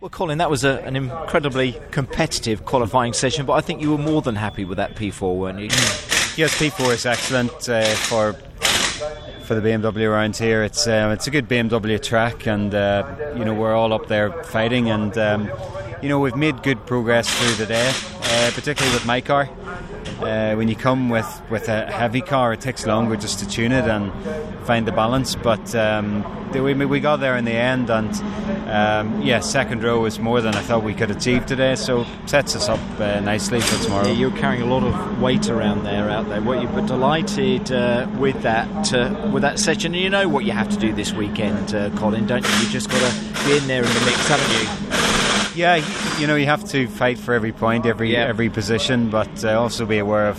Well, Colin, that was a, an incredibly competitive qualifying session, but I think you were more than happy with that P4, weren't you? Yes, P4 is excellent uh, for for the BMW around here. It's um, it's a good BMW track, and uh, you know we're all up there fighting, and um, you know we've made good progress through the day, uh, particularly with my car. Uh, when you come with, with a heavy car, it takes longer just to tune it and find the balance. But um, we, we got there in the end, and um, yeah, second row was more than I thought we could achieve today. So sets us up uh, nicely for tomorrow. Yeah, you're carrying a lot of weight around there, out there. What you were delighted uh, with that uh, with that session, and you know what you have to do this weekend, uh, Colin, don't you? You just got to be in there in the mix, haven't you? Yeah, you know you have to fight for every point, every yeah. every position, but uh, also be aware of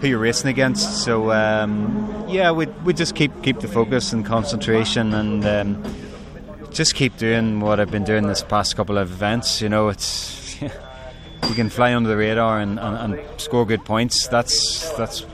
who you're racing against. So um, yeah, we we just keep keep the focus and concentration, and um, just keep doing what I've been doing this past couple of events. You know, it's you can fly under the radar and, and, and score good points. That's that's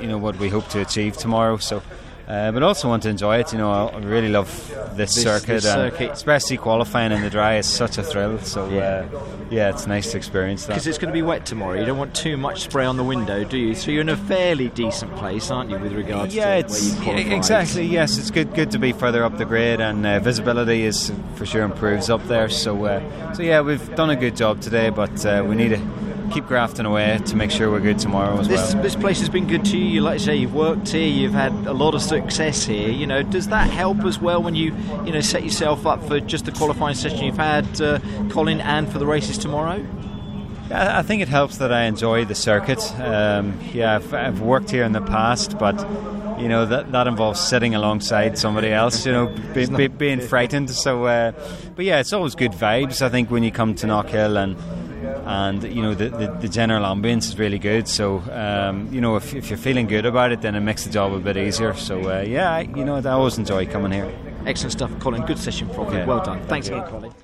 you know what we hope to achieve tomorrow. So. Uh, but also want to enjoy it. You know, I really love this, this circuit, this circuit. especially qualifying in the dry is such a thrill. So yeah, uh, yeah it's nice to experience that. Because it's going to be wet tomorrow. You don't want too much spray on the window, do you? So you're in a fairly decent place, aren't you, with regards yeah, to it's, where you qualify? Exactly. Yes, it's good. Good to be further up the grid, and uh, visibility is for sure improves up there. So, uh, so yeah, we've done a good job today, but uh, we need to keep grafting away to make sure we're good tomorrow as this, well. This place has been good to you. Like you say, you've worked here, you've had a lot of success here. You know, does that help as well when you you know set yourself up for just the qualifying session you've had, uh, Colin, and for the races tomorrow? I think it helps that I enjoy the circuit. Um, yeah, I've, I've, worked here in the past, but you know that that involves sitting alongside somebody else. You know, be, be, being frightened. So, uh, but yeah, it's always good vibes. I think when you come to Knockhill and and you know the, the, the general ambience is really good. So um, you know if, if, you're feeling good about it, then it makes the job a bit easier. So uh, yeah, I, you know I always enjoy coming here. Excellent stuff, Colin. Good session from you. Well done. Thanks again, Colin.